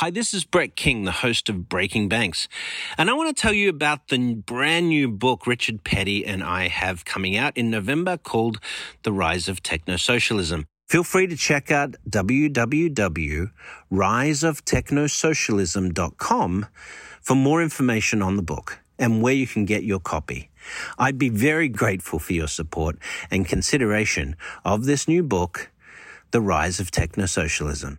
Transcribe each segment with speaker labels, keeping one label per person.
Speaker 1: Hi, this is Brett King, the host of Breaking Banks, and I want to tell you about the brand new book Richard Petty and I have coming out in November called The Rise of Techno Socialism. Feel free to check out www.riseoftechnosocialism.com for more information on the book and where you can get your copy. I'd be very grateful for your support and consideration of this new book, The Rise of Techno Socialism.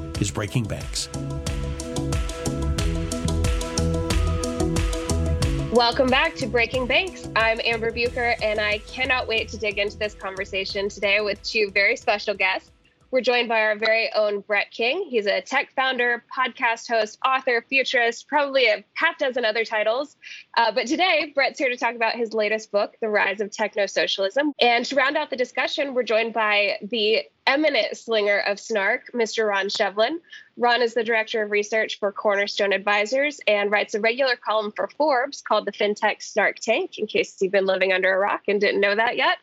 Speaker 2: is Breaking Banks.
Speaker 3: Welcome back to Breaking Banks. I'm Amber Buker, and I cannot wait to dig into this conversation today with two very special guests. We're joined by our very own Brett King. He's a tech founder, podcast host, author, futurist, probably a half dozen other titles. Uh, but today, Brett's here to talk about his latest book, The Rise of Techno Socialism. And to round out the discussion, we're joined by the eminent slinger of snark, Mr. Ron Shevlin. Ron is the director of research for Cornerstone Advisors and writes a regular column for Forbes called the FinTech Snark Tank, in case you've been living under a rock and didn't know that yet.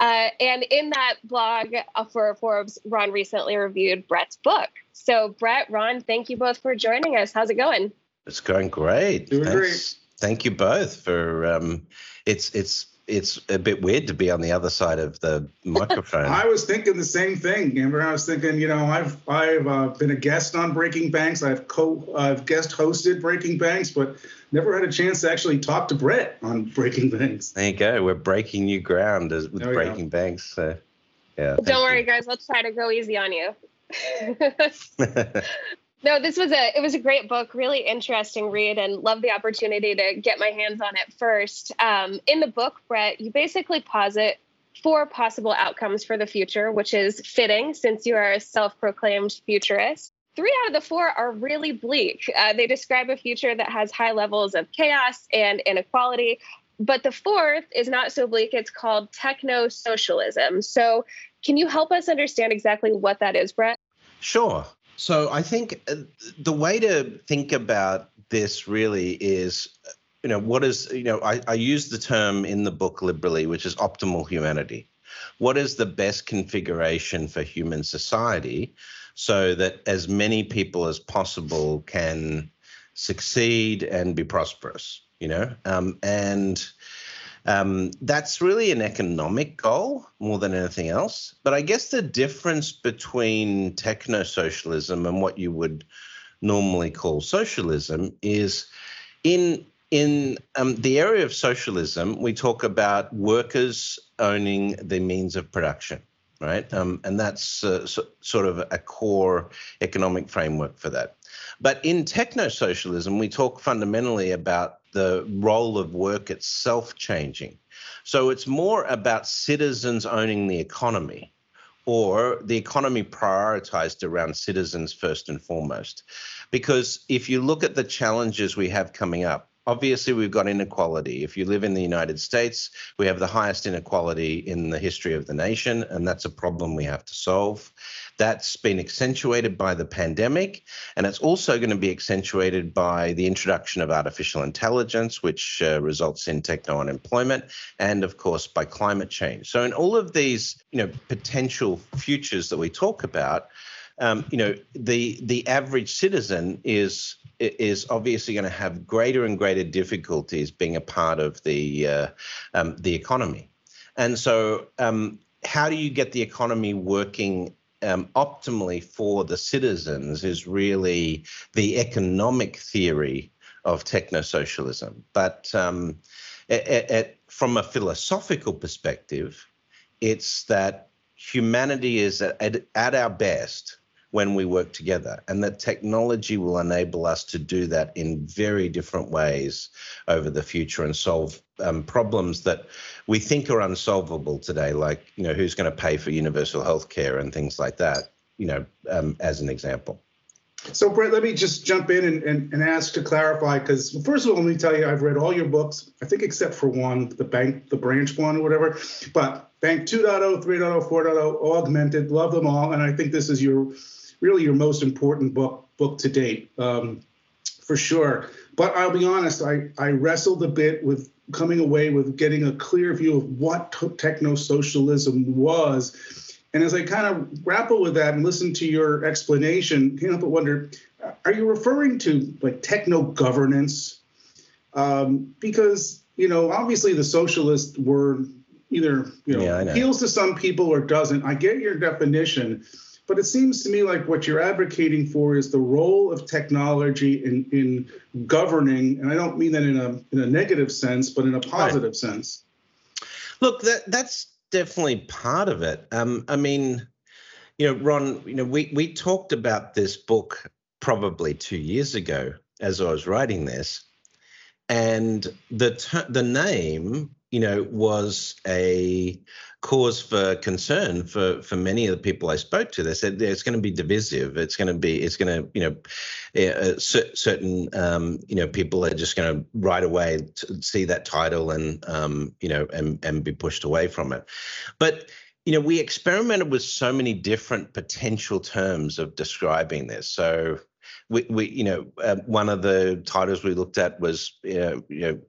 Speaker 3: Uh, and in that blog for Forbes, Ron recently reviewed Brett's book. So, Brett, Ron, thank you both for joining us. How's it going?
Speaker 4: It's going great.
Speaker 5: Doing
Speaker 4: Thanks.
Speaker 5: great.
Speaker 4: Thank you both for. Um, it's it's it's a bit weird to be on the other side of the microphone.
Speaker 5: I was thinking the same thing, Amber. I was thinking, you know, I've I've uh, been a guest on Breaking Banks. I've co I've guest hosted Breaking Banks, but never had a chance to actually talk to Brett on Breaking Banks.
Speaker 4: there you go. We're breaking new ground as, with
Speaker 5: There we go.
Speaker 4: Breaking Banks. So, yeah.
Speaker 3: Don't worry, guys. Let's try to go easy on you. No, this was a it was a great book, really interesting read, and love the opportunity to get my hands on it first. Um, in the book, Brett, you basically posit four possible outcomes for the future, which is fitting since you are a self-proclaimed futurist. Three out of the four are really bleak. Uh, they describe a future that has high levels of chaos and inequality. But the fourth is not so bleak. It's called techno socialism. So, can you help us understand exactly what that is, Brett?
Speaker 4: Sure. So I think uh, the way to think about this really is, you know, what is, you know, I, I use the term in the book liberally, which is optimal humanity. What is the best configuration for human society so that as many people as possible can succeed and be prosperous, you know? Um, and um, that's really an economic goal more than anything else. But I guess the difference between techno socialism and what you would normally call socialism is in in um, the area of socialism, we talk about workers owning the means of production, right? Um, and that's uh, so, sort of a core economic framework for that. But in techno socialism, we talk fundamentally about the role of work itself changing. So it's more about citizens owning the economy or the economy prioritized around citizens first and foremost. Because if you look at the challenges we have coming up, obviously we've got inequality. If you live in the United States, we have the highest inequality in the history of the nation, and that's a problem we have to solve. That's been accentuated by the pandemic, and it's also going to be accentuated by the introduction of artificial intelligence, which uh, results in techno unemployment, and of course by climate change. So, in all of these, you know, potential futures that we talk about, um, you know, the the average citizen is is obviously going to have greater and greater difficulties being a part of the uh, um, the economy, and so um, how do you get the economy working um, optimally for the citizens is really the economic theory of techno socialism. But um, from a philosophical perspective, it's that humanity is at, at our best when we work together, and that technology will enable us to do that in very different ways over the future and solve um, problems that we think are unsolvable today, like you know who's going to pay for universal health care and things like that. You know, um, as an example.
Speaker 5: So, Brett, let me just jump in and, and, and ask to clarify because, first of all, let me tell you, I've read all your books, I think except for one, the bank, the branch one or whatever. But Bank 2.0, 3.0, 4.0, augmented, love them all. And I think this is your really your most important book book to date, um, for sure. But I'll be honest, I, I wrestled a bit with coming away with getting a clear view of what techno socialism was and as I kind of grapple with that and listen to your explanation, can't help but wonder are you referring to like techno governance? Um, because, you know, obviously the socialist word either, you know, yeah, know, appeals to some people or doesn't. I get your definition, but it seems to me like what you're advocating for is the role of technology in, in governing. And I don't mean that in a, in a negative sense, but in a positive right. sense.
Speaker 4: Look, that, that's definitely part of it. Um, I mean, you know, Ron, you know, we we talked about this book probably two years ago as I was writing this, and the t- the name, you know, was a cause for concern for for many of the people I spoke to. They said it's going to be divisive. It's going to be it's going to you know uh, certain um, you know people are just going to right away see that title and um, you know and and be pushed away from it. But you know we experimented with so many different potential terms of describing this. So we, we you know uh, one of the titles we looked at was you know, you know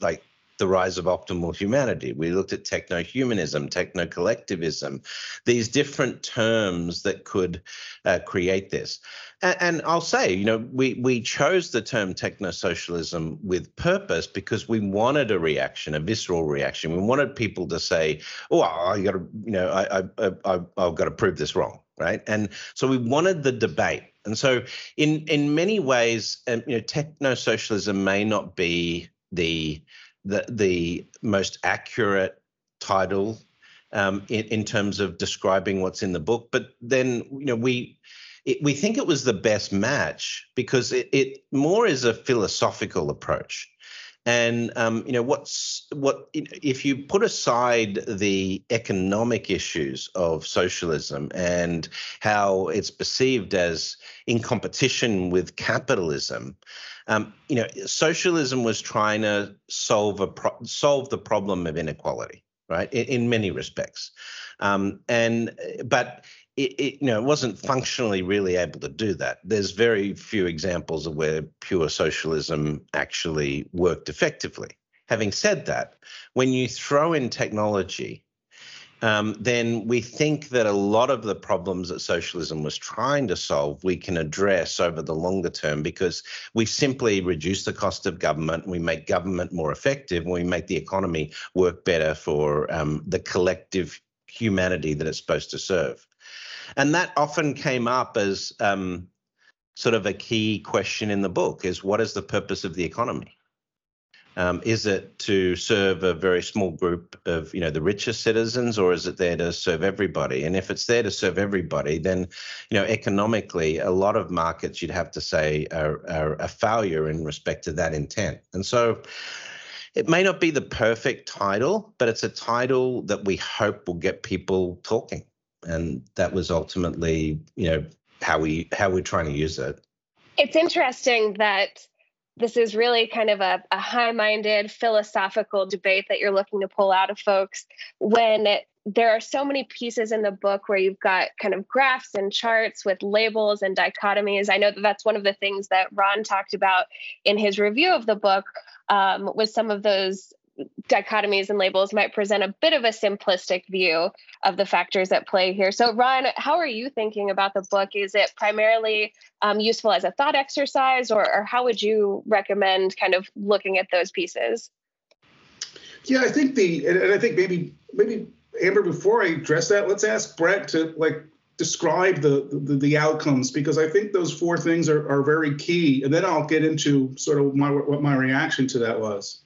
Speaker 4: like the rise of optimal humanity. We looked at techno humanism, techno collectivism, these different terms that could uh, create this. And, and, I'll say, you know, we, we chose the term techno socialism with purpose because we wanted a reaction, a visceral reaction. We wanted people to say, oh, I got to, you know, I, I, I, I've got to prove this wrong. Right. And so we wanted the debate. And so, in in many ways, um, you know, techno socialism may not be the the the most accurate title um, in, in terms of describing what's in the book. But then you know we it, we think it was the best match because it, it more is a philosophical approach. And um, you know what's what if you put aside the economic issues of socialism and how it's perceived as in competition with capitalism, um, you know, socialism was trying to solve a pro- solve the problem of inequality, right? In, in many respects, um, and but it, it, you know, it wasn't functionally really able to do that. There's very few examples of where pure socialism actually worked effectively. Having said that, when you throw in technology um, then we think that a lot of the problems that socialism was trying to solve we can address over the longer term because we simply reduce the cost of government, we make government more effective, we make the economy work better for um, the collective humanity that it's supposed to serve. And that often came up as um, sort of a key question in the book is what is the purpose of the economy? Um, is it to serve a very small group of, you know, the richest citizens, or is it there to serve everybody? And if it's there to serve everybody, then, you know, economically, a lot of markets you'd have to say are, are a failure in respect to that intent. And so, it may not be the perfect title, but it's a title that we hope will get people talking, and that was ultimately, you know, how we how we're trying to use it.
Speaker 3: It's interesting that this is really kind of a, a high minded philosophical debate that you're looking to pull out of folks when it, there are so many pieces in the book where you've got kind of graphs and charts with labels and dichotomies. I know that that's one of the things that Ron talked about in his review of the book um, with some of those dichotomies and labels might present a bit of a simplistic view of the factors at play here. So, Ron, how are you thinking about the book? Is it primarily um, useful as a thought exercise, or, or how would you recommend kind of looking at those pieces?
Speaker 5: Yeah, I think the, and I think maybe, maybe Amber, before I address that, let's ask Brett to like describe the, the, the outcomes because I think those four things are, are very key, and then I'll get into sort of my what my reaction to that was.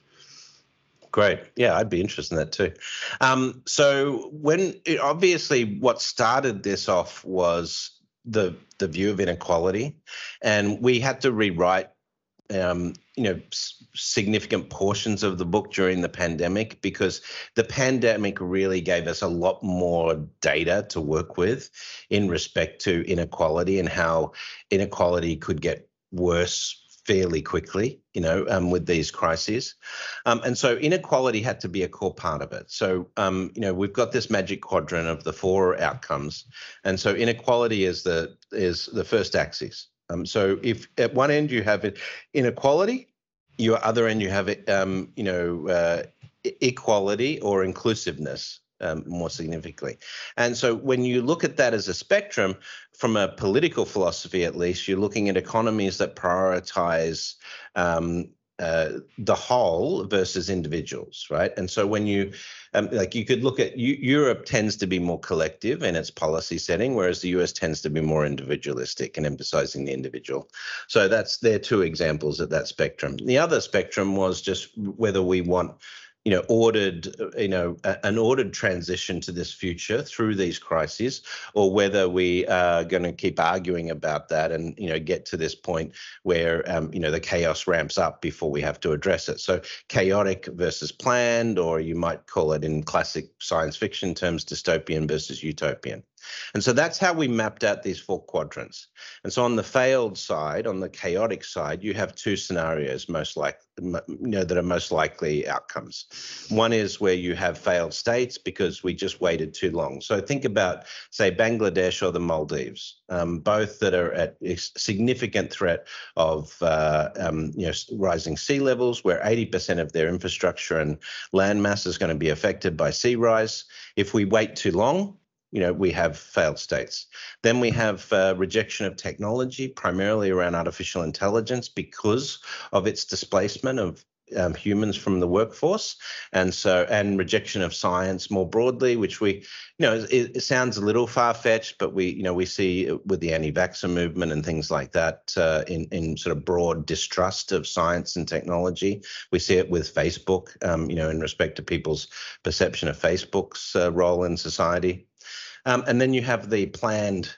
Speaker 4: Great. Yeah, I'd be interested in that too. Um, so when it, obviously what started this off was the the view of inequality, and we had to rewrite um, you know s- significant portions of the book during the pandemic because the pandemic really gave us a lot more data to work with in respect to inequality and how inequality could get worse fairly quickly, you know, um, with these crises. Um, and so inequality had to be a core part of it. So, um, you know, we've got this magic quadrant of the four outcomes. And so inequality is the is the first axis. Um, so if at one end you have inequality, your other end you have, um, you know, uh, equality or inclusiveness um, more significantly. And so when you look at that as a spectrum, from a political philosophy at least, you're looking at economies that prioritize um, uh, the whole versus individuals, right? And so when you um, like, you could look at Europe tends to be more collective in its policy setting, whereas the US tends to be more individualistic and emphasizing the individual. So that's there two examples of that spectrum. The other spectrum was just whether we want you know ordered you know an ordered transition to this future through these crises or whether we are going to keep arguing about that and you know get to this point where um, you know the chaos ramps up before we have to address it. So chaotic versus planned or you might call it in classic science fiction terms dystopian versus utopian and so that's how we mapped out these four quadrants. And so on the failed side, on the chaotic side, you have two scenarios most like you know that are most likely outcomes. One is where you have failed states because we just waited too long. So think about say Bangladesh or the Maldives, um, both that are at significant threat of uh, um, you know rising sea levels, where 80% of their infrastructure and landmass is going to be affected by sea rise. If we wait too long, you know, we have failed states. Then we have uh, rejection of technology, primarily around artificial intelligence, because of its displacement of um, humans from the workforce, and so and rejection of science more broadly, which we, you know, it, it sounds a little far fetched, but we, you know, we see with the anti-vaxxer movement and things like that uh, in in sort of broad distrust of science and technology. We see it with Facebook, um, you know, in respect to people's perception of Facebook's uh, role in society. Um, and then you have the planned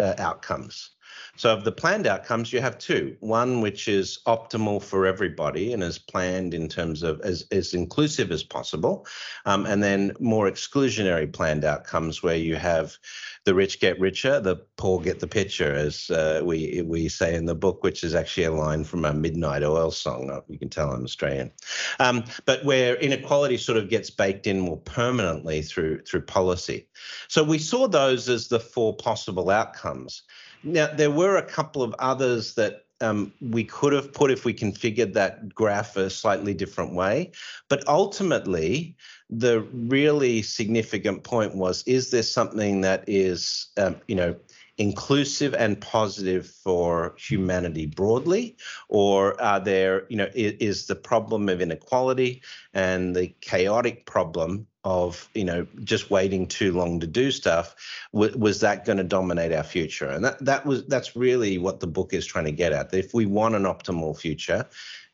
Speaker 4: uh, outcomes. So, of the planned outcomes, you have two. One which is optimal for everybody and is planned in terms of as, as inclusive as possible. Um, and then more exclusionary planned outcomes where you have the rich get richer, the poor get the picture, as uh, we we say in the book, which is actually a line from a Midnight Oil song. You can tell I'm Australian, um, but where inequality sort of gets baked in more permanently through through policy. So we saw those as the four possible outcomes. Now, there were a couple of others that um, we could have put if we configured that graph a slightly different way. But ultimately, the really significant point was is there something that is, um, you know, inclusive and positive for humanity broadly or are there you know is, is, the problem of inequality and the chaotic problem of you know just waiting too long to do stuff w- was that going to dominate our future? And that that was that's really what the book is trying to get at. If we want an optimal future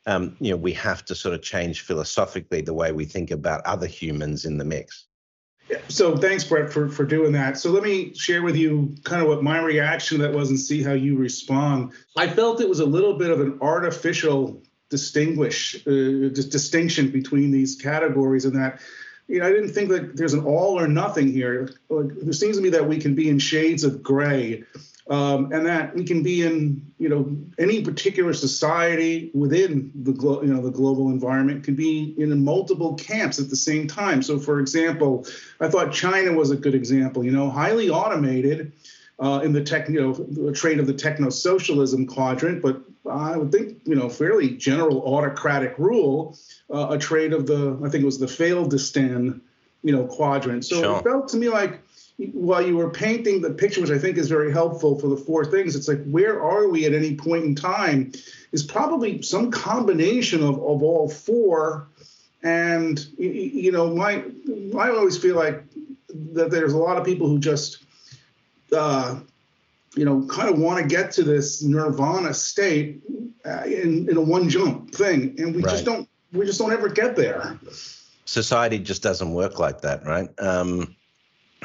Speaker 4: um, you know we have to sort of change philosophically the way we think about other humans in the mix.
Speaker 5: Yeah, so thanks brett for, for doing that. So let me share with you kind of what my reaction that was and see how you respond. I felt it was a little bit of an artificial distinguish uh, distinction between these categories and that you know, I didn't think that there's an all or nothing here. Like, there seems to me that we can be in shades of gray, um, and that we can be in, you know, any particular society within the glo- you know the global environment can be in multiple camps at the same time. So, for example, I thought China was a good example. You know, highly automated. Uh, in the tech, you know, trait of the techno socialism quadrant, but I would think, you know, fairly general autocratic rule, uh, a trade of the, I think it was the Failedistan, you know, quadrant. So sure. it felt to me like while you were painting the picture, which I think is very helpful for the four things, it's like where are we at any point in time is probably some combination of, of all four. And, you know, my, I always feel like that there's a lot of people who just, uh, you know, kind of want to get to this nirvana state uh, in, in a one jump thing, and we right. just don't we just don't ever get there.
Speaker 4: Society just doesn't work like that, right? Um,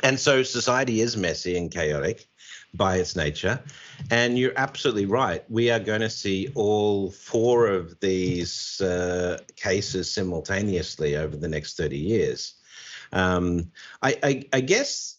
Speaker 4: And so society is messy and chaotic by its nature. And you're absolutely right. We are going to see all four of these uh, cases simultaneously over the next 30 years. Um, I, I, I guess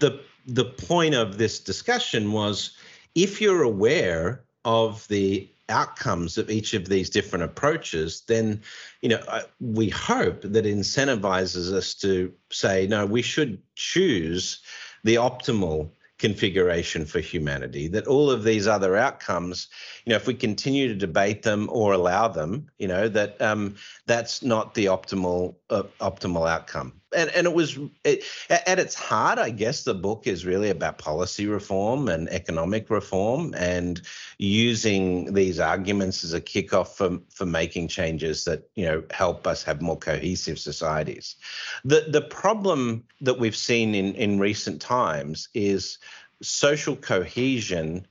Speaker 4: the the point of this discussion was if you're aware of the outcomes of each of these different approaches, then you know we hope that incentivizes us to say no, we should choose the optimal configuration for humanity that all of these other outcomes you know if we continue to debate them or allow them you know that um, that's not the optimal uh, optimal outcome and and it was it, at its heart i guess the book is really about policy reform and economic reform and using these arguments as a kickoff for for making changes that you know help us have more cohesive societies. The the problem that we've seen in in recent times is social cohesion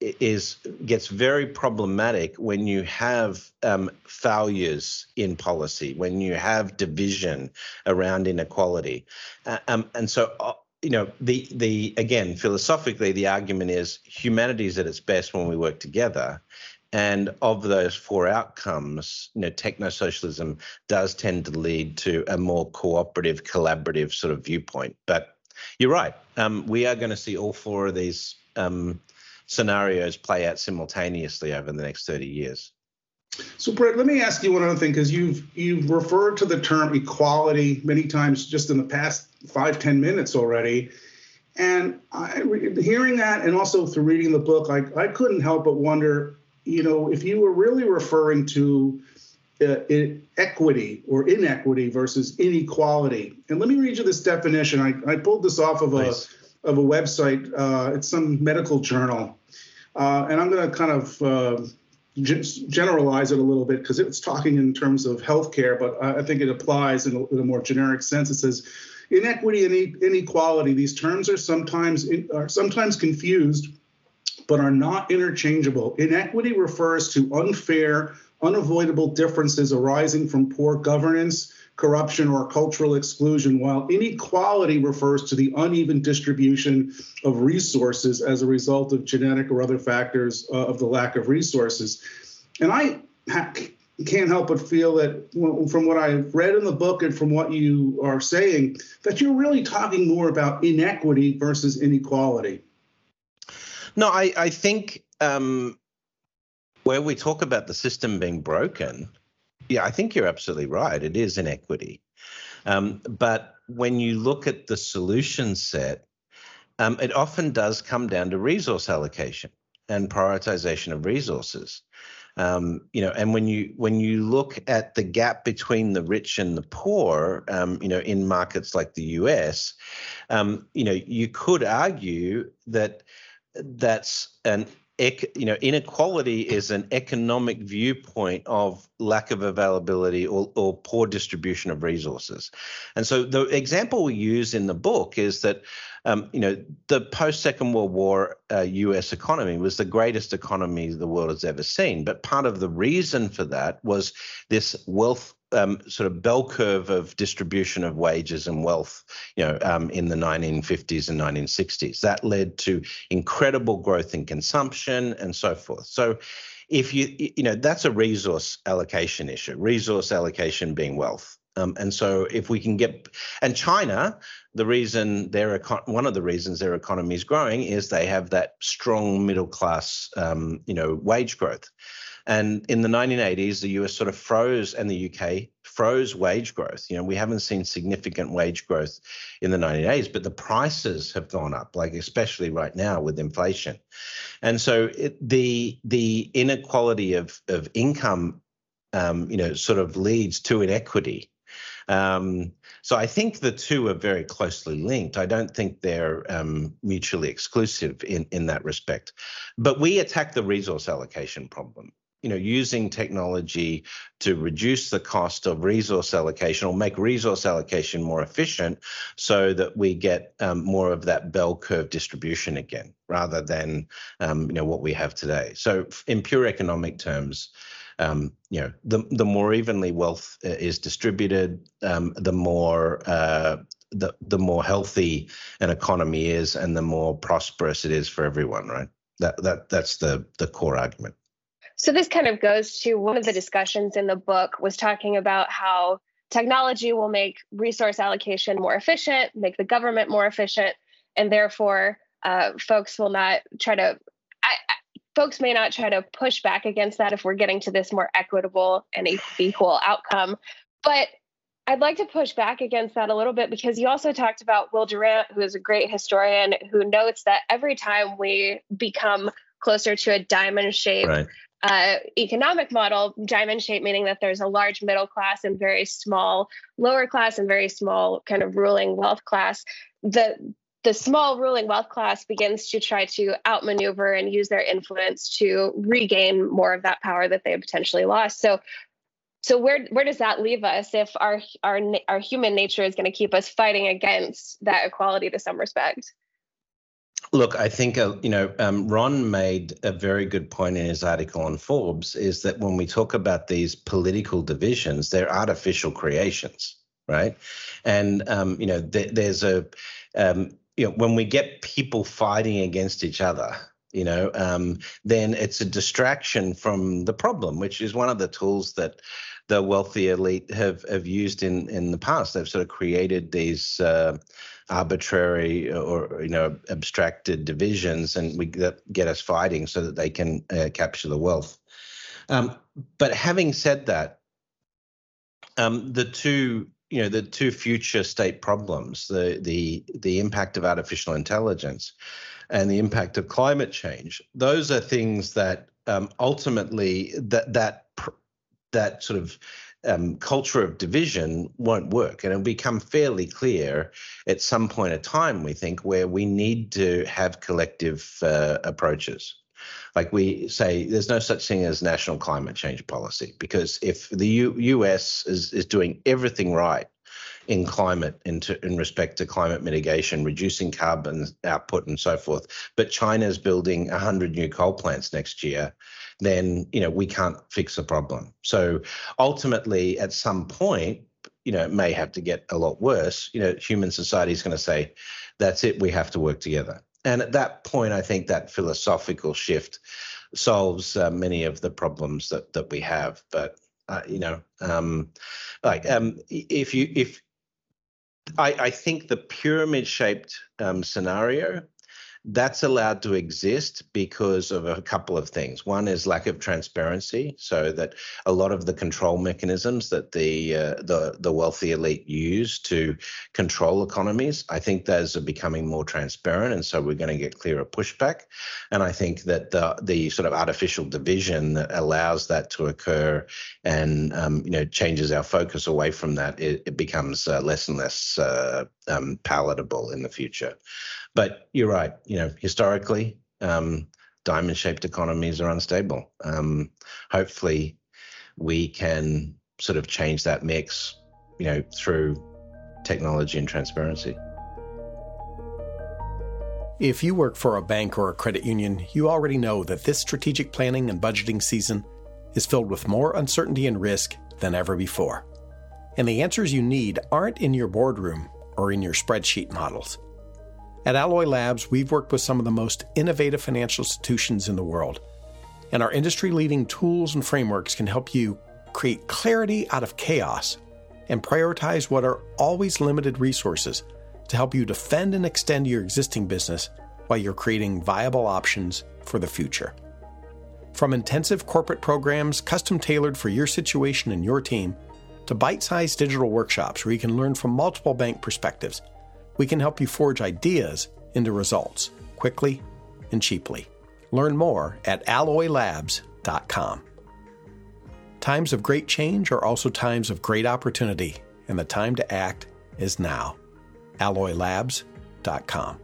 Speaker 4: is gets very problematic when you have um, failures in policy, when you have division around inequality, uh, um, and so. Uh, you know the the again philosophically the argument is humanity is at its best when we work together and of those four outcomes, you know, techno socialism does tend to lead to a more cooperative, collaborative sort of viewpoint. But you're right. Um, we are going to see all four of these um, scenarios play out simultaneously over the next 30 years.
Speaker 5: So, Brett, let me ask you one other thing because you've you've referred to the term equality many times just in the past five ten minutes already, and I, hearing that and also through reading the book, I I couldn't help but wonder, you know, if you were really referring to uh, equity or inequity versus inequality. And let me read you this definition. I, I pulled this off of nice. Of a website. Uh, it's some medical journal, uh, and I'm going to kind of uh, generalize it a little bit because it's talking in terms of healthcare, but I think it applies in a, in a more generic sense. It says inequity and inequality. These terms are sometimes are sometimes confused, but are not interchangeable. Inequity refers to unfair unavoidable differences arising from poor governance, corruption, or cultural exclusion, while inequality refers to the uneven distribution of resources as a result of genetic or other factors uh, of the lack of resources. And I ha- can't help but feel that from what I've read in the book and from what you are saying, that you're really talking more about inequity versus inequality.
Speaker 4: No, I, I think um, where we talk about the system being broken, yeah, I think you're absolutely right. It is inequity. Um, but when you look at the solution set, um, it often does come down to resource allocation and prioritization of resources. Um, you know, and when you when you look at the gap between the rich and the poor, um, you know, in markets like the U.S., um, you know, you could argue that that's an you know, inequality is an economic viewpoint of lack of availability or, or poor distribution of resources. And so the example we use in the book is that, um, you know, the post Second World War uh, US economy was the greatest economy the world has ever seen. But part of the reason for that was this wealth um, sort of bell curve of distribution of wages and wealth, you know, um, in the 1950s and 1960s. That led to incredible growth in consumption and so forth. So, if you, you know, that's a resource allocation issue. Resource allocation being wealth. Um, and so, if we can get, and China, the reason their one of the reasons their economy is growing is they have that strong middle class, um, you know, wage growth. And in the 1980s, the US sort of froze, and the UK froze wage growth. You know, we haven't seen significant wage growth in the 1980s, but the prices have gone up, like especially right now with inflation. And so it, the the inequality of of income, um, you know, sort of leads to inequity. Um, so I think the two are very closely linked. I don't think they're um, mutually exclusive in, in that respect. But we attack the resource allocation problem you know using technology to reduce the cost of resource allocation or make resource allocation more efficient so that we get um, more of that bell curve distribution again rather than um, you know what we have today so in pure economic terms um, you know the the more evenly wealth uh, is distributed um, the more uh, the the more healthy an economy is and the more prosperous it is for everyone, right? That that that's the the core argument.
Speaker 3: So this kind of goes to one of the discussions in the book was talking about how technology will make resource allocation more efficient, make the government more efficient, and therefore uh, folks will not try to. I, I, folks may not try to push back against that if we're getting to this more equitable and equal outcome. But I'd like to push back against that a little bit because you also talked about Will Durant, who is a great historian, who notes that every time we become closer to a diamond shape right. Uh, economic model, diamond shape meaning that there's a large middle class and very small lower class and very small kind of ruling wealth class. The the small ruling wealth class begins to try to outmaneuver and use their influence to regain more of that power that they potentially lost. So so where where does that leave us if our our our human nature is going to keep us fighting against that equality to some respect?
Speaker 4: Look, I think uh, you know um, Ron made a very good point in his article on Forbes. Is that when we talk about these political divisions, they're artificial creations, right? And um, you know, th- there's a um, you know when we get people fighting against each other, you know, um, then it's a distraction from the problem, which is one of the tools that the wealthy elite have have used in in the past. They've sort of created these uh, arbitrary or you know abstracted divisions, and we that get us fighting so that they can uh, capture the wealth. Um, but having said that, um, the two you know the two future state problems the the the impact of artificial intelligence and the impact of climate change those are things that um, ultimately that that that sort of um, culture of division won't work. And it'll become fairly clear at some point of time, we think, where we need to have collective uh, approaches. Like we say, there's no such thing as national climate change policy because if the U- US is, is doing everything right in climate in, to, in respect to climate mitigation, reducing carbon output and so forth. But China's building 100 new coal plants next year then you know we can't fix the problem. So ultimately, at some point, you know, it may have to get a lot worse. You know, human society is going to say, "That's it. We have to work together." And at that point, I think that philosophical shift solves uh, many of the problems that that we have. But uh, you know, um, like um, if you if I, I think the pyramid shaped um, scenario that's allowed to exist because of a couple of things. One is lack of transparency, so that a lot of the control mechanisms that the uh, the the wealthy elite use to control economies, I think those are becoming more transparent, and so we're going to get clearer pushback. And I think that the the sort of artificial division that allows that to occur and um, you know changes our focus away from that, it, it becomes uh, less and less uh, um, palatable in the future. But you're right. You know, historically, um, diamond-shaped economies are unstable. Um, hopefully, we can sort of change that mix. You know, through technology and transparency.
Speaker 2: If you work for a bank or a credit union, you already know that this strategic planning and budgeting season is filled with more uncertainty and risk than ever before. And the answers you need aren't in your boardroom or in your spreadsheet models. At Alloy Labs, we've worked with some of the most innovative financial institutions in the world, and our industry leading tools and frameworks can help you create clarity out of chaos and prioritize what are always limited resources to help you defend and extend your existing business while you're creating viable options for the future. From intensive corporate programs custom tailored for your situation and your team, to bite sized digital workshops where you can learn from multiple bank perspectives we can help you forge ideas into results quickly and cheaply. Learn more at alloylabs.com. Times of great change are also times of great opportunity, and the time to act is now. alloylabs.com.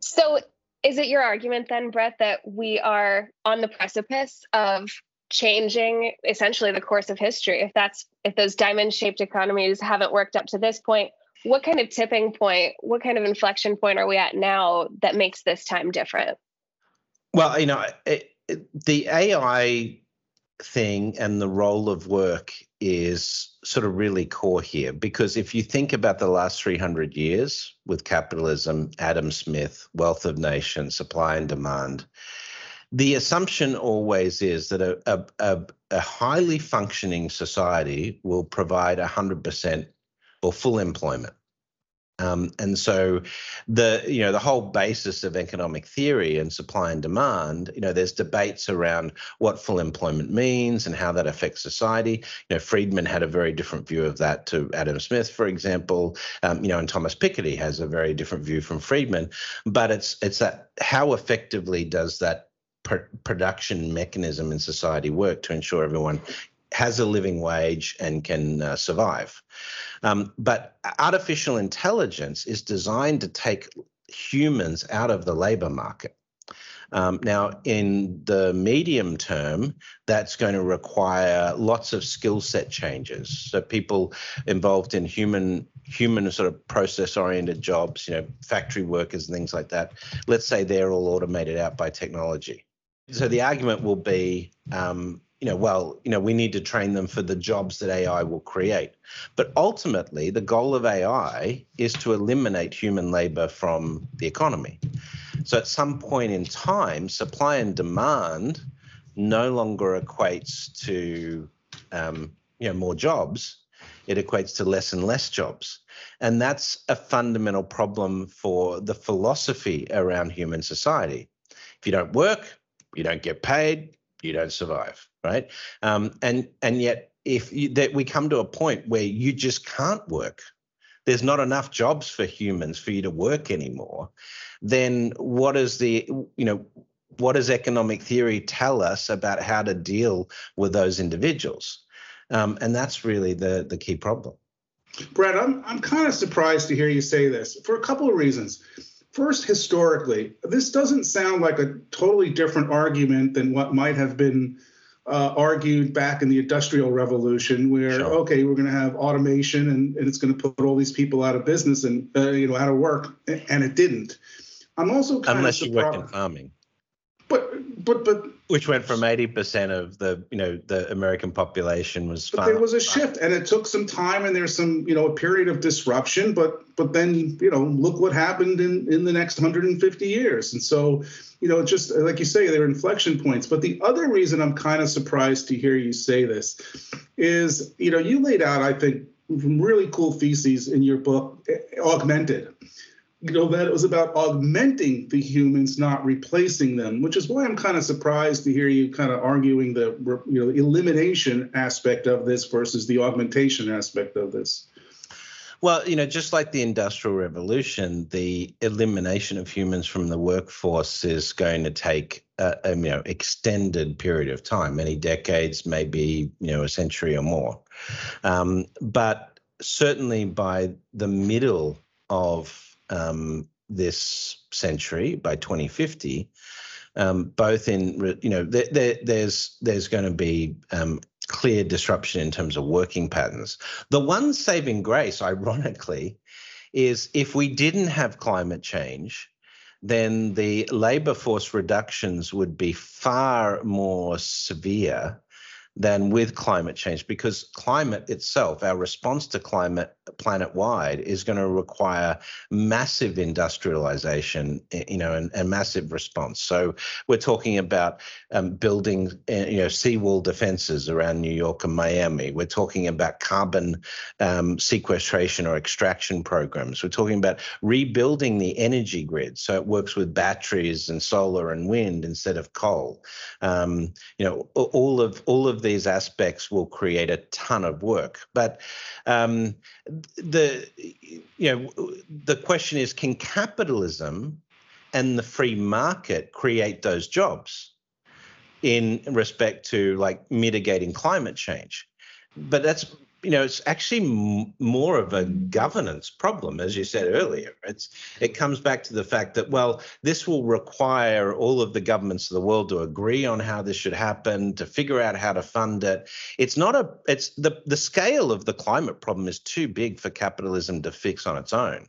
Speaker 3: So, is it your argument then, Brett, that we are on the precipice of changing essentially the course of history. If that's if those diamond shaped economies haven't worked up to this point what kind of tipping point what kind of inflection point are we at now that makes this time different?
Speaker 4: Well you know it, it, the ai thing and the role of work is sort of really core here because if you think about the last 300 years with capitalism, Adam Smith, wealth of nations, supply and demand, the assumption always is that a, a, a, a highly functioning society will provide 100% or full employment. Um, and so the you know the whole basis of economic theory and supply and demand, you know, there's debates around what full employment means and how that affects society. You know, Friedman had a very different view of that to Adam Smith, for example. Um, you know, and Thomas Piketty has a very different view from Friedman. But it's it's that how effectively does that pr- production mechanism in society work to ensure everyone has a living wage and can uh, survive. Um, but artificial intelligence is designed to take humans out of the labor market. Um, now, in the medium term, that's going to require lots of skill set changes. So, people involved in human human sort of process oriented jobs, you know, factory workers and things like that. Let's say they're all automated out by technology. So the argument will be, um, you know, well, you know, we need to train them for the jobs that AI will create. But ultimately, the goal of AI is to eliminate human labor from the economy. So at some point in time, supply and demand no longer equates to, um, you know, more jobs. It equates to less and less jobs. And that's a fundamental problem for the philosophy around human society. If you don't work, you don't get paid, you don't survive, right? Um, and and yet, if you, that we come to a point where you just can't work, there's not enough jobs for humans for you to work anymore. Then what is the you know what does economic theory tell us about how to deal with those individuals? Um, and that's really the the key problem.
Speaker 5: Brett, I'm I'm kind of surprised to hear you say this for a couple of reasons. First, historically, this doesn't sound like a totally different argument than what might have been uh, argued back in the Industrial Revolution, where sure. okay, we're going to have automation and, and it's going to put all these people out of business and uh, you know out of work, and it didn't. I'm also kind
Speaker 4: unless
Speaker 5: of
Speaker 4: you worked in farming.
Speaker 5: But but but
Speaker 4: which went from 80% of the you know the American population was
Speaker 5: but there was a shift and it took some time and there's some you know a period of disruption but but then you know look what happened in in the next 150 years. And so you know just like you say there are inflection points. But the other reason I'm kind of surprised to hear you say this is you know you laid out I think really cool theses in your book augmented you know that it was about augmenting the humans not replacing them which is why i'm kind of surprised to hear you kind of arguing the you know elimination aspect of this versus the augmentation aspect of this.
Speaker 4: Well you know just like the industrial revolution the elimination of humans from the workforce is going to take a, a you know extended period of time many decades maybe you know a century or more. Um, but certainly by the middle of um, this century by 2050 um, both in you know there, there, there's there's going to be um, clear disruption in terms of working patterns. The one saving grace ironically is if we didn't have climate change then the labor force reductions would be far more severe than with climate change because climate itself, our response to climate planet wide, is going to require massive industrialization, you know, and, and massive response. So we're talking about um, building, uh, you know, seawall defenses around New York and Miami. We're talking about carbon um, sequestration or extraction programs. We're talking about rebuilding the energy grid so it works with batteries and solar and wind instead of coal. Um, you know, all of all of these aspects will create a ton of work. But um, the you know the question is, can capitalism and the free market create those jobs in respect to like mitigating climate change? But that's you know, it's actually m- more of a governance problem, as you said earlier. It's it comes back to the fact that well, this will require all of the governments of the world to agree on how this should happen, to figure out how to fund it. It's not a it's the the scale of the climate problem is too big for capitalism to fix on its own.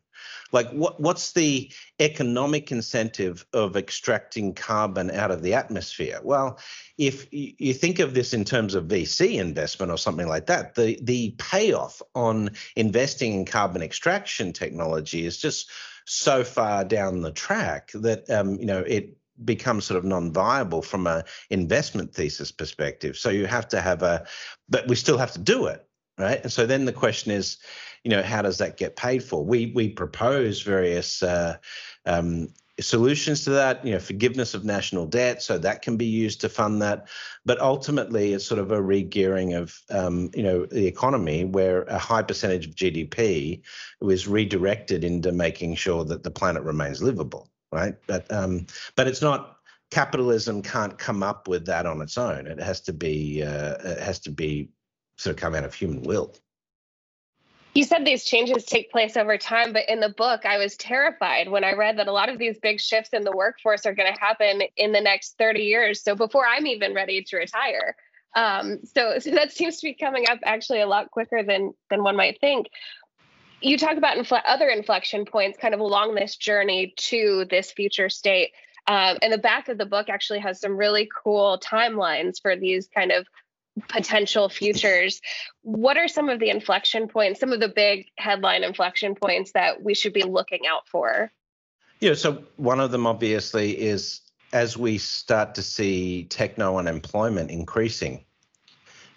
Speaker 4: Like, what what's the economic incentive of extracting carbon out of the atmosphere? Well, if you think of this in terms of VC investment or something like that, the the payoff on investing in carbon extraction technology is just so far down the track that um, you know it becomes sort of non-viable from a investment thesis perspective. So you have to have a, but we still have to do it, right? And so then the question is, you know, how does that get paid for? We we propose various uh, um, solutions to that. You know, forgiveness of national debt, so that can be used to fund that. But ultimately, it's sort of a regearing of um, you know the economy, where a high percentage of GDP was redirected into making sure that the planet remains livable, right? But um, but it's not capitalism can't come up with that on its own. It has to be uh, it has to be sort of come out of human will.
Speaker 3: You said these changes take place over time, but in the book, I was terrified when I read that a lot of these big shifts in the workforce are going to happen in the next 30 years. So before I'm even ready to retire. Um, so, so that seems to be coming up actually a lot quicker than than one might think. You talk about infl- other inflection points kind of along this journey to this future state. Um, and the back of the book actually has some really cool timelines for these kind of potential futures. What are some of the inflection points, some of the big headline inflection points that we should be looking out for?
Speaker 4: Yeah, so one of them obviously is as we start to see techno unemployment increasing,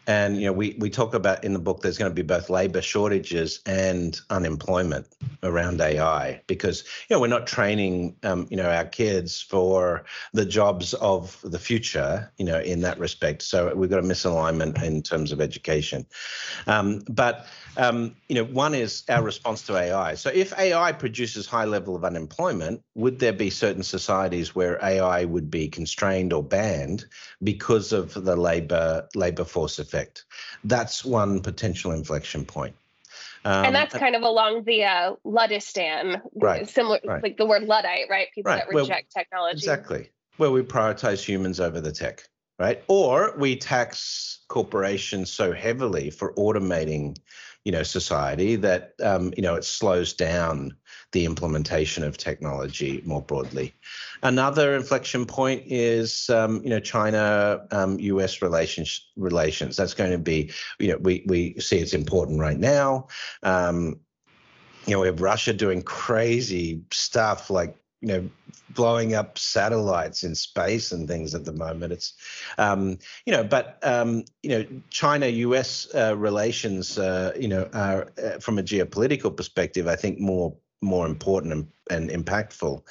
Speaker 4: and you know, we we talk about in the book there's going to be both labor shortages and unemployment around AI because you know we're not training um, you know our kids for the jobs of the future you know in that respect. So we've got a misalignment in terms of education, um, but um, you know, one is our response to AI. So if AI produces high level of unemployment, would there be certain societies where AI would be constrained or banned because of the labor labor force effect? That's one potential inflection point.
Speaker 3: Um, and that's kind of along the uh, Luddistan,
Speaker 4: right,
Speaker 3: similar
Speaker 4: right.
Speaker 3: like the word Luddite, right? People
Speaker 4: right.
Speaker 3: that reject well, technology.
Speaker 4: Exactly. Where we prioritize humans over the tech, right? Or we tax corporations so heavily for automating you know society that um, you know it slows down the implementation of technology more broadly. Another inflection point is um, you know China um, U.S. relations relations. That's going to be you know we we see it's important right now. Um, you know we have Russia doing crazy stuff like you know blowing up satellites in space and things at the moment. It's um, you know but um, you know china us uh, relations uh, you know are uh, from a geopolitical perspective i think more more important and, and impactful.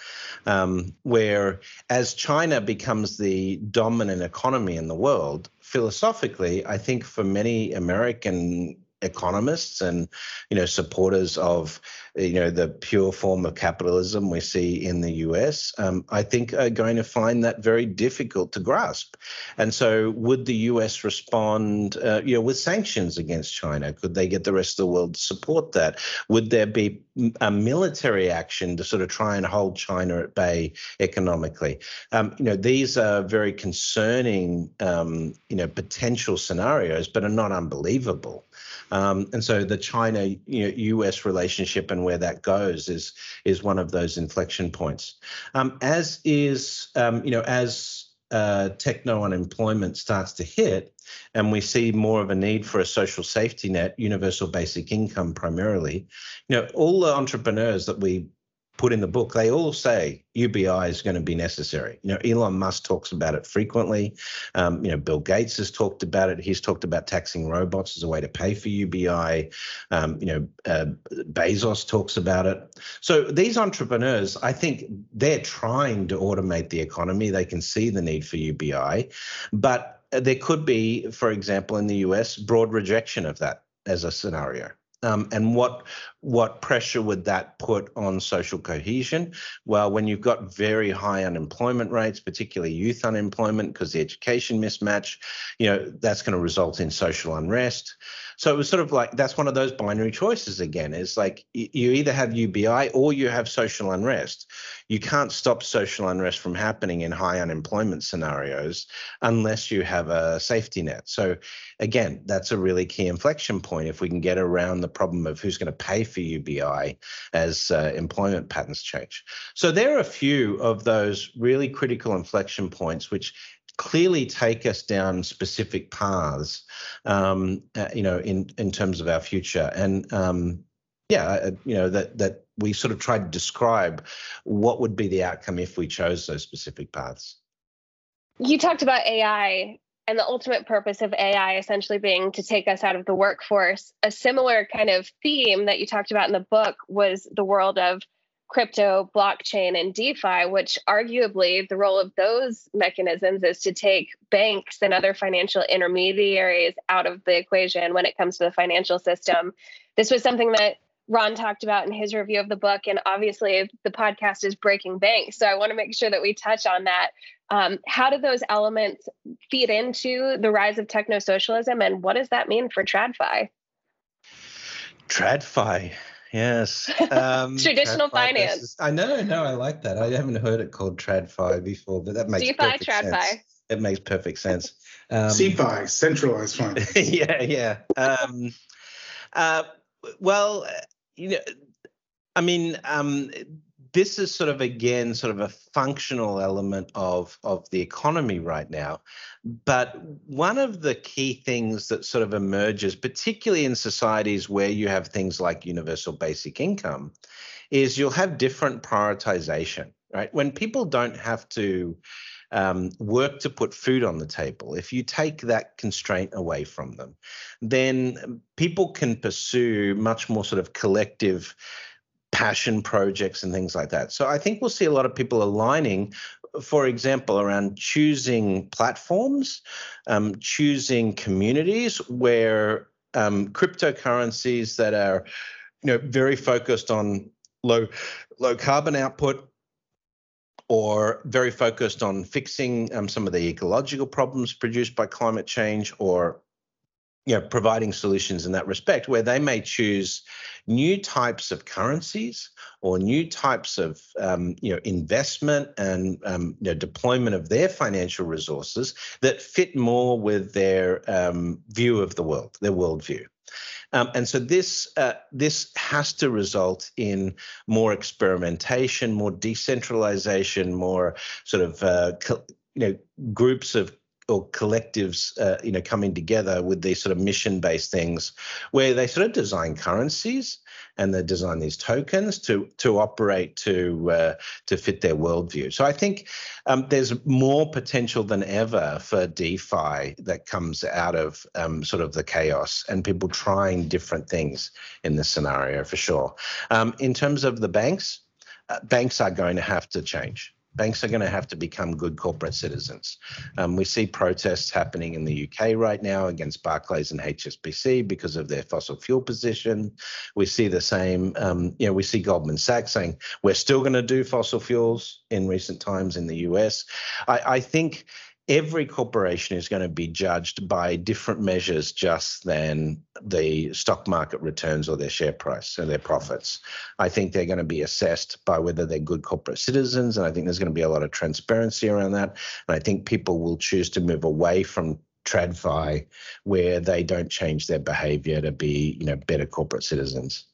Speaker 4: Um, where as china becomes the dominant economy in the world philosophically i think for many american economists and you know supporters of you know the pure form of capitalism we see in the US, um, I think are going to find that very difficult to grasp. And so, would the US respond, uh, you know, with sanctions against China? Could they get the rest of the world to support that? Would there be a military action to sort of try and hold China at bay economically? Um, you know, these are very concerning, um, you know, potential scenarios, but are not unbelievable. Um, and so the China-U.S. relationship and where that goes is is one of those inflection points. Um, as is um, you know as uh, techno unemployment starts to hit, and we see more of a need for a social safety net, universal basic income primarily. You know, all the entrepreneurs that we put in the book, they all say UBI is going to be necessary. You know, Elon Musk talks about it frequently. Um, you know, Bill Gates has talked about it. He's talked about taxing robots as a way to pay for UBI. Um, you know, uh, Bezos talks about it. So these entrepreneurs, I think they're trying to automate the economy. They can see the need for UBI, but there could be, for example, in the US, broad rejection of that as a scenario. Um, and what what pressure would that put on social cohesion? Well, when you've got very high unemployment rates, particularly youth unemployment, because the education mismatch, you know, that's going to result in social unrest. So it was sort of like that's one of those binary choices again. Is like you either have UBI or you have social unrest. You can't stop social unrest from happening in high unemployment scenarios unless you have a safety net. So again, that's a really key inflection point. If we can get around the problem of who's going to pay for UBI as uh, employment patterns change. So there are a few of those really critical inflection points which clearly take us down specific paths, um, uh, you know, in in terms of our future. And um, yeah, uh, you know that that we sort of tried to describe what would be the outcome if we chose those specific paths.
Speaker 3: You talked about AI and the ultimate purpose of AI essentially being to take us out of the workforce. A similar kind of theme that you talked about in the book was the world of crypto, blockchain, and DeFi, which arguably the role of those mechanisms is to take banks and other financial intermediaries out of the equation when it comes to the financial system. This was something that Ron talked about in his review of the book. And obviously, the podcast is Breaking Banks. So I want to make sure that we touch on that. Um, how do those elements feed into the rise of techno socialism? And what does that mean for TradFi?
Speaker 4: TradFi. Yes.
Speaker 3: Um, Traditional finance. Versus,
Speaker 4: I know, no, I like that. I haven't heard it called TradFi before, but that makes DeFi, perfect TradFi. sense. It makes perfect sense.
Speaker 5: Um, CeFi, centralized finance.
Speaker 4: yeah, yeah. Um, uh, well, you know, I mean, um, this is sort of again sort of a functional element of of the economy right now. But one of the key things that sort of emerges particularly in societies where you have things like universal basic income is you'll have different prioritization right? When people don't have to um, work to put food on the table, if you take that constraint away from them, then people can pursue much more sort of collective passion projects and things like that. So I think we'll see a lot of people aligning, for example, around choosing platforms, um, choosing communities where um, cryptocurrencies that are, you know, very focused on low low carbon output or very focused on fixing um, some of the ecological problems produced by climate change or you know, providing solutions in that respect, where they may choose new types of currencies or new types of um, you know investment and um, you know, deployment of their financial resources that fit more with their um, view of the world, their worldview. Um, and so this uh, this has to result in more experimentation, more decentralization, more sort of uh, you know groups of or collectives, uh, you know, coming together with these sort of mission-based things, where they sort of design currencies and they design these tokens to to operate to uh, to fit their worldview. So I think um, there's more potential than ever for DeFi that comes out of um, sort of the chaos and people trying different things in this scenario for sure. Um, in terms of the banks, uh, banks are going to have to change banks are going to have to become good corporate citizens. Um, we see protests happening in the UK right now against Barclays and HSBC because of their fossil fuel position. We see the same, um, you know, we see Goldman Sachs saying we're still going to do fossil fuels in recent times in the US. I, I think every corporation is going to be judged by different measures just than the stock market returns or their share price or their profits. I think they're going to be assessed by whether they're good corporate citizens, and I think there's going to be a lot of transparency around that. And I think people will choose to move away from TradFi where they don't change their behavior to be, you know, better corporate citizens.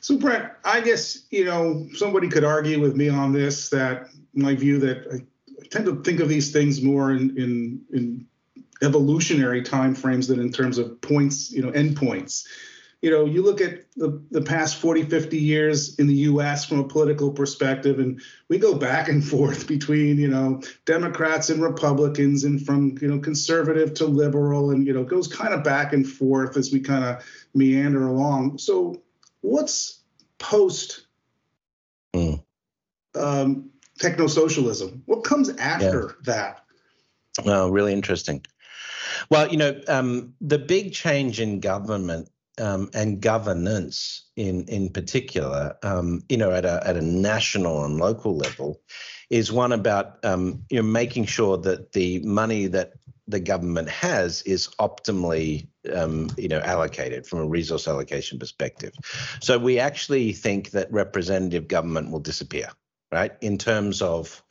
Speaker 5: So, I guess you know somebody could argue with me on this that my view that tend to think of these things more in in, in evolutionary time frames than in terms of points, you know, endpoints. You know, you look at the, the past 40, 50 years in the US from a political perspective, and we go back and forth between, you know, Democrats and Republicans and from, you know, conservative to liberal, and, you know, goes kind of back and forth as we kind of meander along. So, what's post mm. um, techno socialism? What comes after yeah. that?
Speaker 4: Well, really interesting. Well, you know, um, the big change in government um, and governance, in in particular, um, you know, at a at a national and local level, is one about um, you know making sure that the money that the government has is optimally um, you know allocated from a resource allocation perspective. So we actually think that representative government will disappear right? In terms of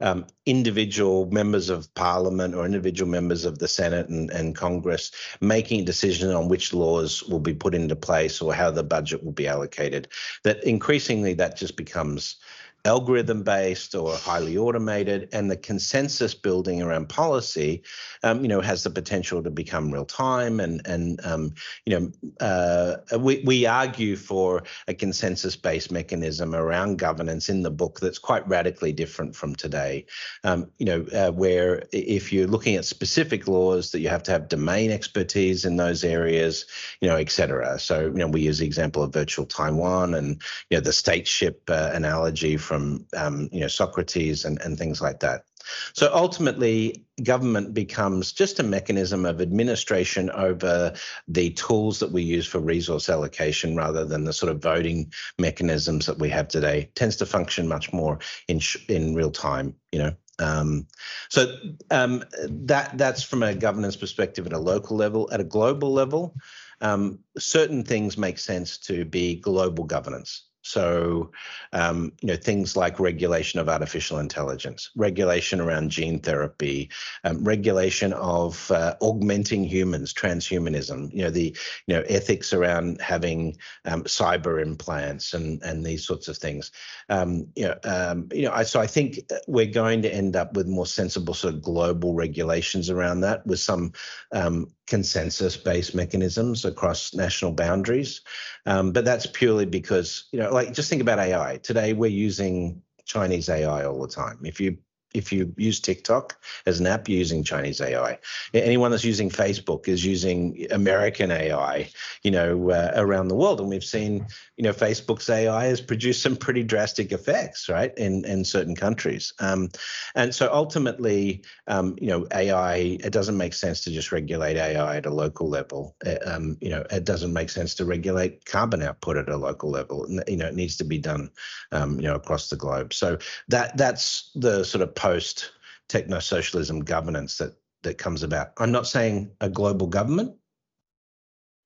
Speaker 4: um, individual members of parliament or individual members of the Senate and, and Congress making a decision on which laws will be put into place or how the budget will be allocated. That increasingly that just becomes algorithm based or highly automated and the consensus building around policy um, you know has the potential to become real time and and um, you know uh, we, we argue for a consensus based mechanism around governance in the book that's quite radically different from today. Um, you know uh, where if you're looking at specific laws that you have to have domain expertise in those areas you know et cetera. So you know we use the example of virtual Taiwan and you know the stateship uh, analogy from um, you know Socrates and, and things like that. So ultimately, government becomes just a mechanism of administration over the tools that we use for resource allocation rather than the sort of voting mechanisms that we have today. It tends to function much more in in real time, you know. Um, so um, that that's from a governance perspective at a local level. At a global level, um, certain things make sense to be global governance. So, um, you know, things like regulation of artificial intelligence, regulation around gene therapy, um, regulation of uh, augmenting humans, transhumanism. You know, the you know ethics around having um, cyber implants and and these sorts of things. Um, you know, um, you know. I, so I think we're going to end up with more sensible sort of global regulations around that, with some um, consensus-based mechanisms across national boundaries. But that's purely because you know, like just think about AI. Today we're using Chinese AI all the time. If you if you use TikTok as an app, you're using Chinese AI. Anyone that's using Facebook is using American AI, you know, uh, around the world. And we've seen, you know, Facebook's AI has produced some pretty drastic effects, right, in in certain countries. Um, and so ultimately, um, you know, AI, it doesn't make sense to just regulate AI at a local level. Uh, um, you know, it doesn't make sense to regulate carbon output at a local level. You know, it needs to be done, um, you know, across the globe. So that that's the sort of post techno socialism governance that that comes about. I'm not saying a global government,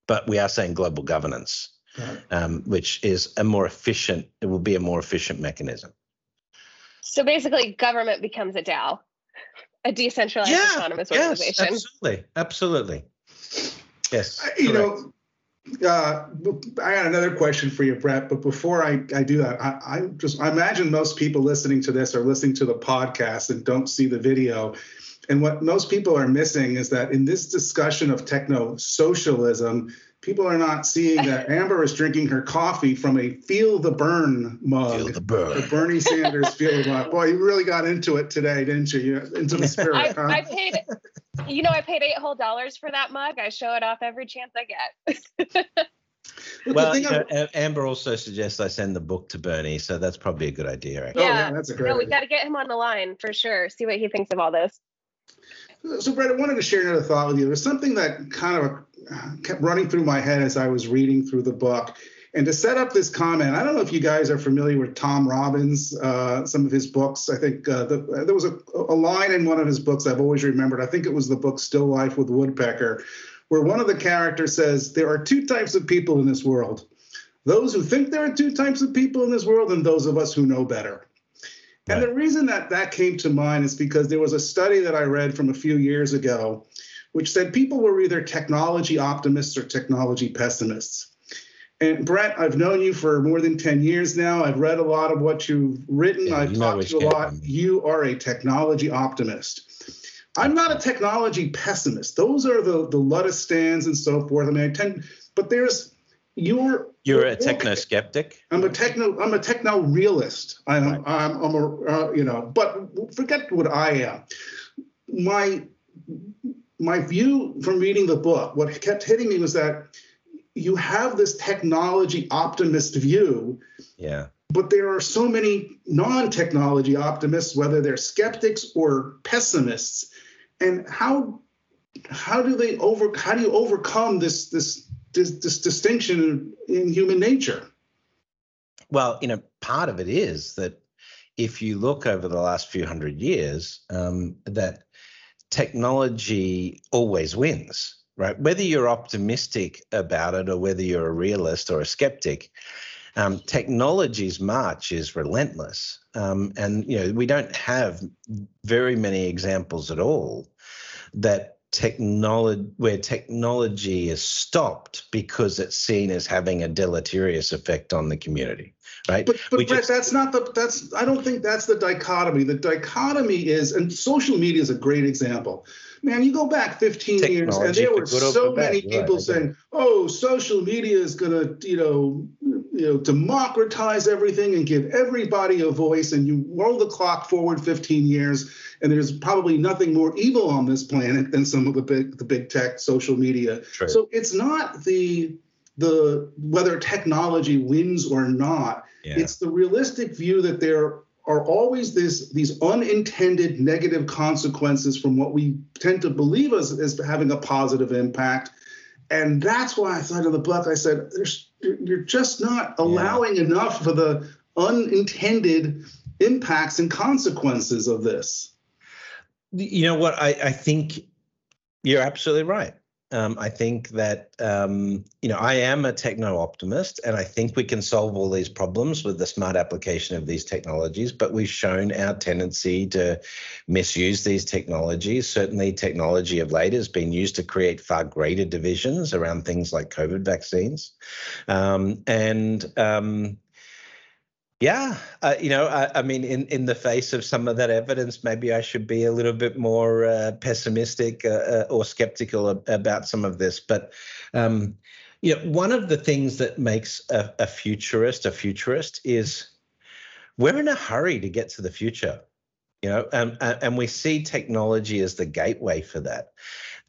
Speaker 4: but we are saying global governance, right. um, which is a more efficient. It will be a more efficient mechanism.
Speaker 3: So basically, government becomes a DAO, a decentralized yeah, autonomous organization.
Speaker 4: Yes, absolutely, absolutely. Yes,
Speaker 5: you know, uh, I got another question for you, Brett. But before I, I do that, I, I, just I imagine most people listening to this are listening to the podcast and don't see the video. And what most people are missing is that in this discussion of techno socialism, people are not seeing that Amber is drinking her coffee from a Feel the Bern mug.
Speaker 4: Feel the Bern.
Speaker 5: The Bernie Sanders Feel the Bern. Boy, you really got into it today, didn't you? you into the spirit.
Speaker 3: I,
Speaker 5: huh?
Speaker 3: I paid you know, I paid eight whole dollars for that mug. I show it off every chance I get.
Speaker 4: well, you uh, know, Amber also suggests I send the book to Bernie, so that's probably a good idea.
Speaker 3: Actually. Yeah, oh, yeah that's a great. No, we got to get him on the line for sure. See what he thinks of all this.
Speaker 5: So, Brett, I wanted to share another thought with you. There's something that kind of kept running through my head as I was reading through the book. And to set up this comment, I don't know if you guys are familiar with Tom Robbins, uh, some of his books. I think uh, the, there was a, a, line in one of his books I've always remembered. I think it was the book Still Life with Woodpecker, where one of the characters says, There are two types of people in this world those who think there are two types of people in this world, and those of us who know better. And the reason that that came to mind is because there was a study that I read from a few years ago, which said people were either technology optimists or technology pessimists. And Brett, I've known you for more than 10 years now. I've read a lot of what you've written. Yeah, I've talked to you a lot. You are a technology optimist. I'm not a technology pessimist. Those are the the Luddistans and so forth. I mean, I tend, but there's you're
Speaker 4: you're a techno skeptic.
Speaker 5: I'm a techno I'm a techno realist. I'm right. I'm, I'm a uh, you know, but forget what I am. My my view from reading the book, what kept hitting me was that you have this technology optimist view.
Speaker 4: Yeah.
Speaker 5: But there are so many non-technology optimists, whether they're skeptics or pessimists, and how how do they over how do you overcome this this this, this distinction in human nature?
Speaker 4: Well, you know, part of it is that if you look over the last few hundred years, um, that technology always wins right? Whether you're optimistic about it or whether you're a realist or a skeptic, Um, technology's march is relentless, um, and you know we don't have very many examples at all that technology where technology is stopped because it's seen as having a deleterious effect on the community right?
Speaker 5: But, but Brett, just, that's not the that's i don't think that's the dichotomy. The dichotomy is and social media is a great example man you go back 15 years and there were so many people right, saying oh social media is going to you know you know democratize everything and give everybody a voice and you roll the clock forward 15 years and there's probably nothing more evil on this planet than some of the big the big tech social media. True. So it's not the the whether technology wins or not. Yeah. It's the realistic view that there are always this these unintended negative consequences from what we tend to believe as, as having a positive impact. And that's why I thought in the book, I said, you're just not allowing yeah. enough for the unintended impacts and consequences of this.
Speaker 4: You know what? I, I think you're absolutely right. Um, I think that um, you know I am a techno optimist, and I think we can solve all these problems with the smart application of these technologies. But we've shown our tendency to misuse these technologies. Certainly, technology of late has been used to create far greater divisions around things like COVID vaccines, um, and um, yeah, uh, you know, I, I, mean, in, in the face of some of that evidence, maybe I should be a little bit more uh, pessimistic uh, uh or skeptical about some of this. But, um, you know, one of the things that makes a, a futurist a futurist is we're in a hurry to get to the future, you know, and, and we see technology as the gateway for that.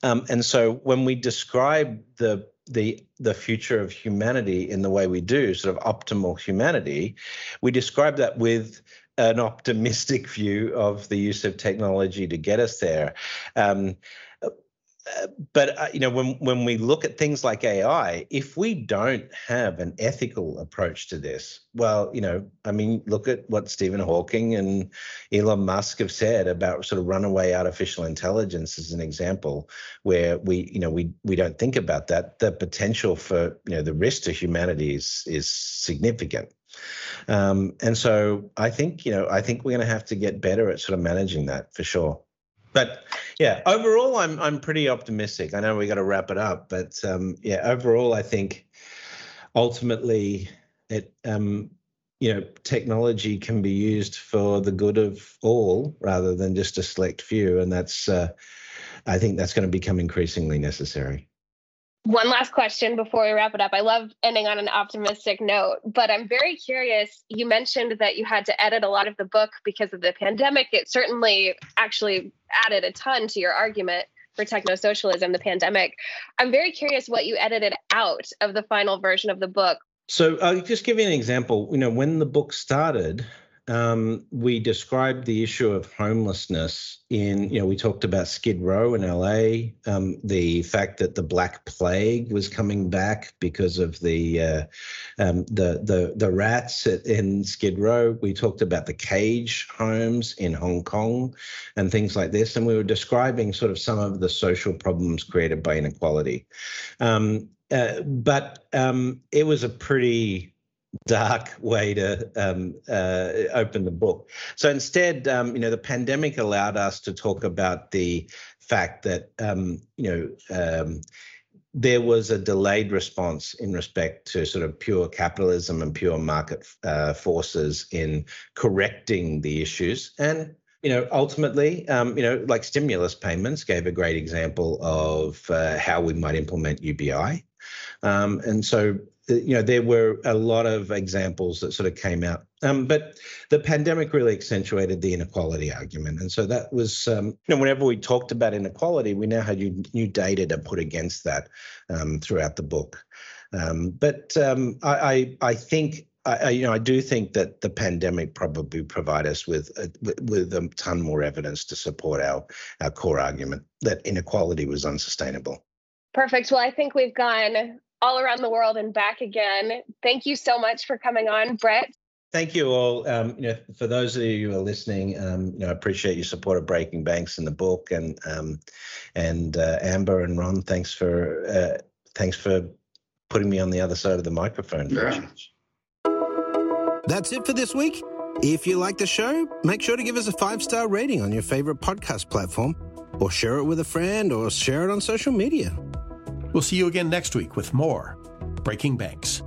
Speaker 4: Um, and so when we describe the the the future of humanity in the way we do, sort of optimal humanity, we describe that with an optimistic view of the use of technology to get us there. Um, but uh, you know when when we look at things like AI, if we don't have an ethical approach to this, well, you know, I mean, look at what Stephen Hawking and Elon Musk have said about sort of runaway artificial intelligence as an example, where we you know we we don't think about that. The potential for you know the risk to humanity is is significant. Um, and so I think you know I think we're going to have to get better at sort of managing that for sure but yeah, overall, I'm I'm pretty optimistic. I know we got to wrap it up, but um, yeah, overall, I think ultimately it um, you know technology can be used for the good of all rather than just a select few, and that's uh, I think that's going to become increasingly necessary.
Speaker 3: One last question before we wrap it up. I love ending on an optimistic note, but I'm very curious. You mentioned that you had to edit a lot of the book because of the pandemic. It certainly actually added a ton to your argument for techno socialism, the pandemic. I'm very curious what you edited out of the final version of the book.
Speaker 4: So I'll just give you an example. You know, when the book started, um, we described the issue of homelessness in, you know, we talked about Skid Row in LA, um, the fact that the Black Plague was coming back because of the uh, um, the the the rats in Skid Row. We talked about the cage homes in Hong Kong and things like this, and we were describing sort of some of the social problems created by inequality. Um, uh, but um, it was a pretty dark way to um, uh, open the book. So instead, um, you know, the pandemic allowed us to talk about the fact that, um, you know, um, there was a delayed response in respect to sort of pure capitalism and pure market uh, forces in correcting the issues. And you know, ultimately, um, you know, like stimulus payments gave a great example of uh, how we might implement UBI. Um, and so you know, there were a lot of examples that sort of came out. Um, but the pandemic really accentuated the inequality argument. And so that was, um, you know, whenever we talked about inequality, we now had new data to put against that um, throughout the book. Um, but um, I, I, I, think, I, you know, I do think that the pandemic probably provided us with a, with a ton more evidence to support our, our core argument that inequality was unsustainable.
Speaker 3: Perfect. Well, I think we've gone all around the world and back again. Thank you so much for coming on, Brett.
Speaker 4: Thank you all. Um, you know, for those of you who are listening, um, you know, I appreciate your support of Breaking Banks and the book, and um, and uh, Amber and Ron. Thanks for uh, thanks for putting me on the other side of the microphone.
Speaker 5: Yeah.
Speaker 4: That's it for this week. If you like the show, make sure to give us a five star rating on your favorite podcast platform, or share it with a friend, or share it on social media.
Speaker 2: We'll see you again next week with more Breaking Banks.